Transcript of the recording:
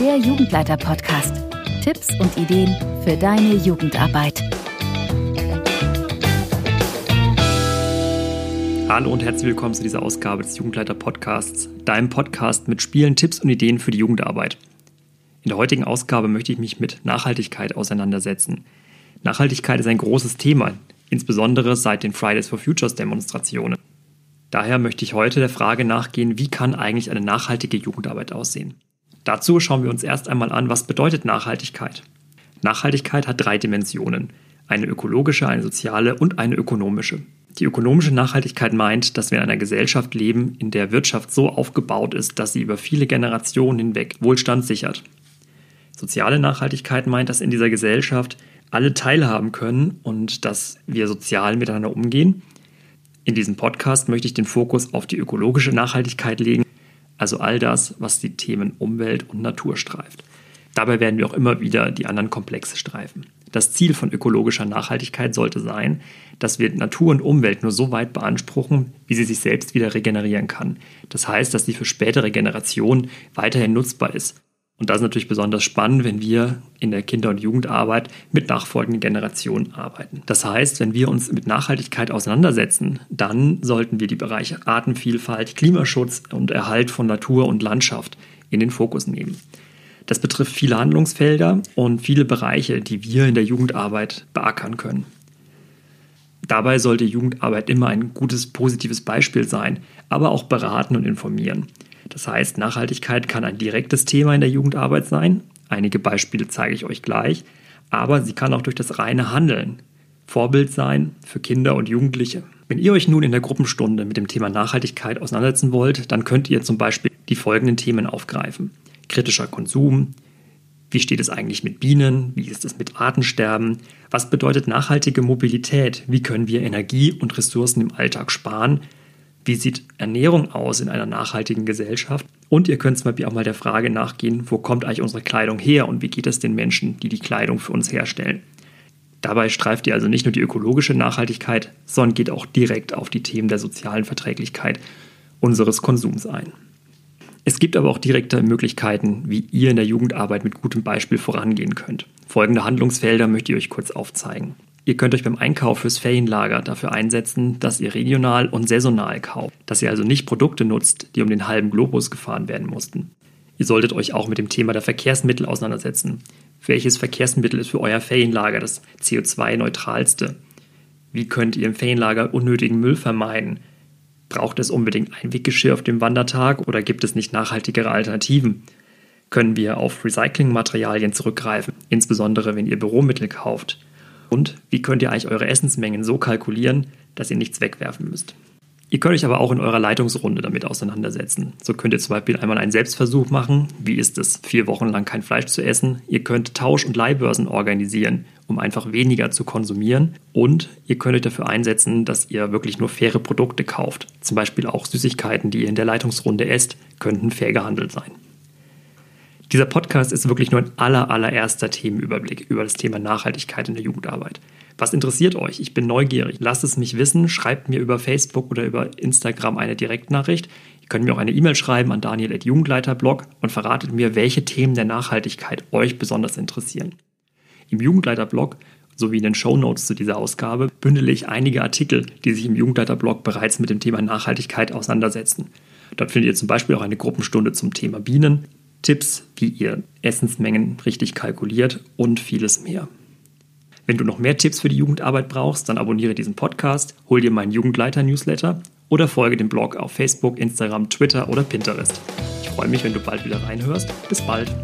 der Jugendleiter-Podcast. Tipps und Ideen für deine Jugendarbeit. Hallo und herzlich willkommen zu dieser Ausgabe des Jugendleiter-Podcasts, deinem Podcast mit Spielen, Tipps und Ideen für die Jugendarbeit. In der heutigen Ausgabe möchte ich mich mit Nachhaltigkeit auseinandersetzen. Nachhaltigkeit ist ein großes Thema, insbesondere seit den Fridays for Futures Demonstrationen. Daher möchte ich heute der Frage nachgehen, wie kann eigentlich eine nachhaltige Jugendarbeit aussehen? Dazu schauen wir uns erst einmal an, was bedeutet Nachhaltigkeit. Nachhaltigkeit hat drei Dimensionen. Eine ökologische, eine soziale und eine ökonomische. Die ökonomische Nachhaltigkeit meint, dass wir in einer Gesellschaft leben, in der Wirtschaft so aufgebaut ist, dass sie über viele Generationen hinweg Wohlstand sichert. Soziale Nachhaltigkeit meint, dass in dieser Gesellschaft alle teilhaben können und dass wir sozial miteinander umgehen. In diesem Podcast möchte ich den Fokus auf die ökologische Nachhaltigkeit legen, also all das, was die Themen Umwelt und Natur streift. Dabei werden wir auch immer wieder die anderen Komplexe streifen. Das Ziel von ökologischer Nachhaltigkeit sollte sein, dass wir Natur und Umwelt nur so weit beanspruchen, wie sie sich selbst wieder regenerieren kann. Das heißt, dass sie für spätere Generationen weiterhin nutzbar ist und das ist natürlich besonders spannend, wenn wir in der Kinder- und Jugendarbeit mit nachfolgenden Generationen arbeiten. Das heißt, wenn wir uns mit Nachhaltigkeit auseinandersetzen, dann sollten wir die Bereiche Artenvielfalt, Klimaschutz und Erhalt von Natur und Landschaft in den Fokus nehmen. Das betrifft viele Handlungsfelder und viele Bereiche, die wir in der Jugendarbeit beackern können. Dabei sollte Jugendarbeit immer ein gutes, positives Beispiel sein, aber auch beraten und informieren. Das heißt, Nachhaltigkeit kann ein direktes Thema in der Jugendarbeit sein. Einige Beispiele zeige ich euch gleich. Aber sie kann auch durch das reine Handeln Vorbild sein für Kinder und Jugendliche. Wenn ihr euch nun in der Gruppenstunde mit dem Thema Nachhaltigkeit auseinandersetzen wollt, dann könnt ihr zum Beispiel die folgenden Themen aufgreifen. Kritischer Konsum, wie steht es eigentlich mit Bienen? Wie ist es mit Artensterben? Was bedeutet nachhaltige Mobilität? Wie können wir Energie und Ressourcen im Alltag sparen? Wie sieht Ernährung aus in einer nachhaltigen Gesellschaft? Und ihr könnt zum Beispiel auch mal der Frage nachgehen, wo kommt eigentlich unsere Kleidung her und wie geht es den Menschen, die die Kleidung für uns herstellen? Dabei streift ihr also nicht nur die ökologische Nachhaltigkeit, sondern geht auch direkt auf die Themen der sozialen Verträglichkeit unseres Konsums ein. Es gibt aber auch direkte Möglichkeiten, wie ihr in der Jugendarbeit mit gutem Beispiel vorangehen könnt. Folgende Handlungsfelder möchte ich euch kurz aufzeigen. Ihr könnt euch beim Einkauf fürs Ferienlager dafür einsetzen, dass ihr regional und saisonal kauft, dass ihr also nicht Produkte nutzt, die um den halben Globus gefahren werden mussten. Ihr solltet euch auch mit dem Thema der Verkehrsmittel auseinandersetzen. Welches Verkehrsmittel ist für euer Ferienlager das CO2-neutralste? Wie könnt ihr im Ferienlager unnötigen Müll vermeiden? Braucht es unbedingt Einweggeschirr auf dem Wandertag oder gibt es nicht nachhaltigere Alternativen? Können wir auf Recyclingmaterialien zurückgreifen, insbesondere wenn ihr Büromittel kauft? Und wie könnt ihr eigentlich eure Essensmengen so kalkulieren, dass ihr nichts wegwerfen müsst? Ihr könnt euch aber auch in eurer Leitungsrunde damit auseinandersetzen. So könnt ihr zum Beispiel einmal einen Selbstversuch machen. Wie ist es, vier Wochen lang kein Fleisch zu essen? Ihr könnt Tausch- und Leihbörsen organisieren, um einfach weniger zu konsumieren. Und ihr könnt euch dafür einsetzen, dass ihr wirklich nur faire Produkte kauft. Zum Beispiel auch Süßigkeiten, die ihr in der Leitungsrunde esst, könnten fair gehandelt sein. Dieser Podcast ist wirklich nur ein aller, allererster Themenüberblick über das Thema Nachhaltigkeit in der Jugendarbeit. Was interessiert euch? Ich bin neugierig. Lasst es mich wissen. Schreibt mir über Facebook oder über Instagram eine Direktnachricht. Ihr könnt mir auch eine E-Mail schreiben an daniel.jugendleiterblog und verratet mir, welche Themen der Nachhaltigkeit euch besonders interessieren. Im Jugendleiterblog sowie in den Show Notes zu dieser Ausgabe bündele ich einige Artikel, die sich im Jugendleiterblog bereits mit dem Thema Nachhaltigkeit auseinandersetzen. Dort findet ihr zum Beispiel auch eine Gruppenstunde zum Thema Bienen, Tipps, wie ihr Essensmengen richtig kalkuliert und vieles mehr. Wenn du noch mehr Tipps für die Jugendarbeit brauchst, dann abonniere diesen Podcast, hol dir meinen Jugendleiter-Newsletter oder folge dem Blog auf Facebook, Instagram, Twitter oder Pinterest. Ich freue mich, wenn du bald wieder reinhörst. Bis bald.